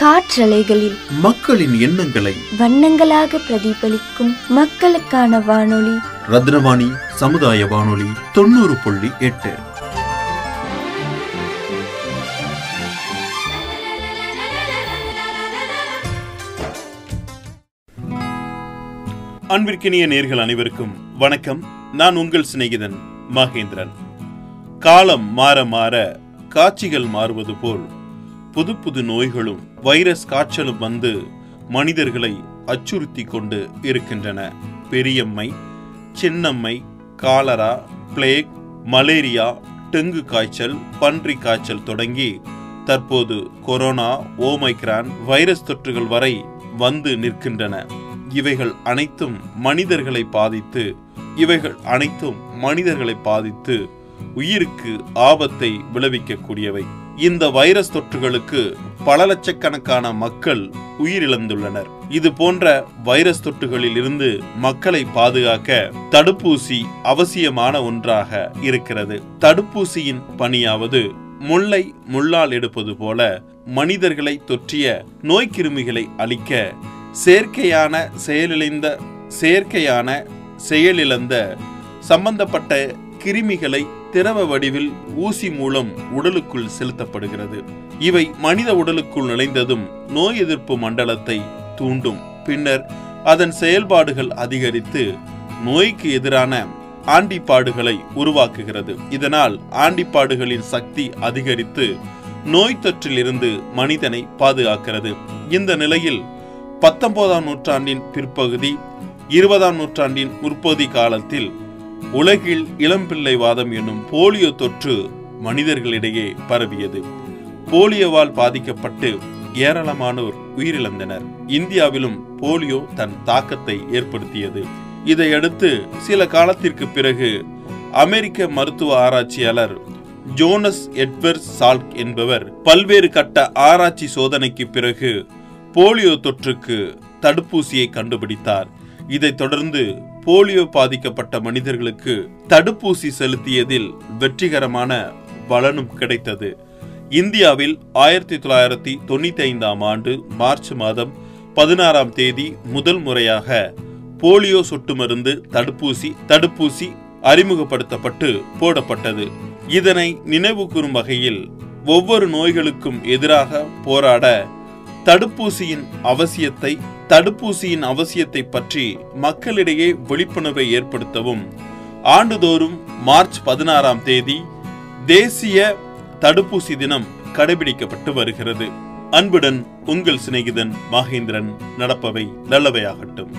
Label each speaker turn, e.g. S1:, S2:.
S1: காற்றலைகளில்
S2: மக்களின் எண்ணங்களை
S1: வண்ணங்களாக பிரதிபலிக்கும் மக்களுக்கான வானொலி.
S2: ரத்னவாணி சமுதாய வானொலி தொண்ணூறு புள்ளி எட்டு.
S3: அன்பிற்கினிய நேர்கள் அனைவருக்கும் வணக்கம். நான் உங்கள் சிநேகிதன் மகேந்திரன். காலம் மாற மாற காட்சிகள் மாறுவது போல் புது புது நோய்களும் வைரஸ் காய்ச்சலும் வந்து மனிதர்களை அச்சுறுத்தி கொண்டு இருக்கின்றன. பெரியம்மை சின்னம்மை காலரா பிளேக் மலேரியா டெங்கு காய்ச்சல் பன்றி காய்ச்சல் தொடங்கி தற்போது கொரோனா ஓமைக்ரான் வைரஸ் தொற்றுகள் வரை வந்து நிற்கின்றன. இவைகள் அனைத்தும் மனிதர்களை பாதித்து இவைகள் அனைத்தும் மனிதர்களை பாதித்து உயிருக்கு ஆபத்தை விளைவிக்கக்கூடியவை. இந்த வைரஸ் தொற்றுகளுக்கு பல லட்சக்கணக்கான மக்கள் உயிரிழந்துள்ளனர். இது போன்ற வைரஸ் தொற்றுகளில் இருந்து மக்களை பாதுகாக்க தடுப்பூசி அவசியமான ஒன்றாக இருக்கிறது. தடுப்பூசியின் பணியாவது முல்லை முள்ளால் எடுப்பது போல மனிதர்களை தொற்றிய நோய்க்கிருமிகளை அழிக்க செயற்கையான செயலிழந்த செயற்கையான செயலிழந்த சம்பந்தப்பட்ட கிருமிகளை திரவ வடிவில் ஊசி மூலம் உடலுக்குள் செலுத்தப்படுகிறது. இவை மனித உடலுக்குள் நுழைந்ததும் நோய் எதிர்ப்பு மண்டலத்தை தூண்டும். பின்னர் அதன் செயல்பாடுகள் அதிகரித்து நோய்க்கு எதிரான ஆண்டிப்பாடுகளை உருவாக்குகிறது. இதனால் ஆண்டிப்பாடுகளின் சக்தி அதிகரித்து நோய் தொற்றிலிருந்து மனிதனை பாதுகாக்கிறது. இந்த நிலையில் பத்தொன்பதாம் நூற்றாண்டின் பிற்பகுதி இருபதாம் நூற்றாண்டின் முற்பகுதி காலத்தில் உலகில் இளம்பிள்ளைவாதம் என்னும் போலியோ தொற்று மனிதர்களிடையே பரவியது. போலியோவால் பாதிக்கப்பட்டு ஏராளமானோர் உயிரிழந்தனர். இந்தியாவிலும் போலியோ தன் தாக்கத்தை ஏற்படுத்தியது. இதையடுத்து சில காலத்திற்கு பிறகு அமெரிக்க மருத்துவ ஆராய்ச்சியாளர் ஜோனஸ் எட்வர்ஸ் சால்க் என்பவர் பல்வேறு கட்ட ஆராய்ச்சி சோதனைக்கு பிறகு போலியோ தொற்றுக்கு தடுப்பூசியை கண்டுபிடித்தார். இதைத் தொடர்ந்து போலியோ பாதிக்கப்பட்ட மனிதர்களுக்கு தடுப்பூசி செலுத்தியதில் வெற்றிகரமான பலனும் கிடைத்தது. இந்தியாவில் ஆயிரத்தி தொள்ளாயிரத்தி தொண்ணூத்தி ஐந்தாம் ஆண்டு மார்ச் மாதம் பதினாறாம் தேதி முதல் முறையாக போலியோ சொட்டு மருந்து தடுப்பூசி தடுப்பூசி அறிமுகப்படுத்தப்பட்டு போடப்பட்டது. இதனை நினைவு கூறும் வகையில் ஒவ்வொரு நோய்களுக்கும் எதிராக போராட தடுப்பூசியின் அவசியத்தை தடுப்பூசியின் அவசியத்தை பற்றி மக்களிடையே விழிப்புணர்வை ஏற்படுத்தவும். ஆண்டுதோறும் மார்ச் பதினாறாம் தேதி தேசிய தடுப்பூசி தினம் கடைபிடிக்கப்பட்டு வருகிறது. அன்புடன் உங்கள் சிநேகிதன் மகேந்திரன் நடப்பவை நல்லவையாகட்டும்.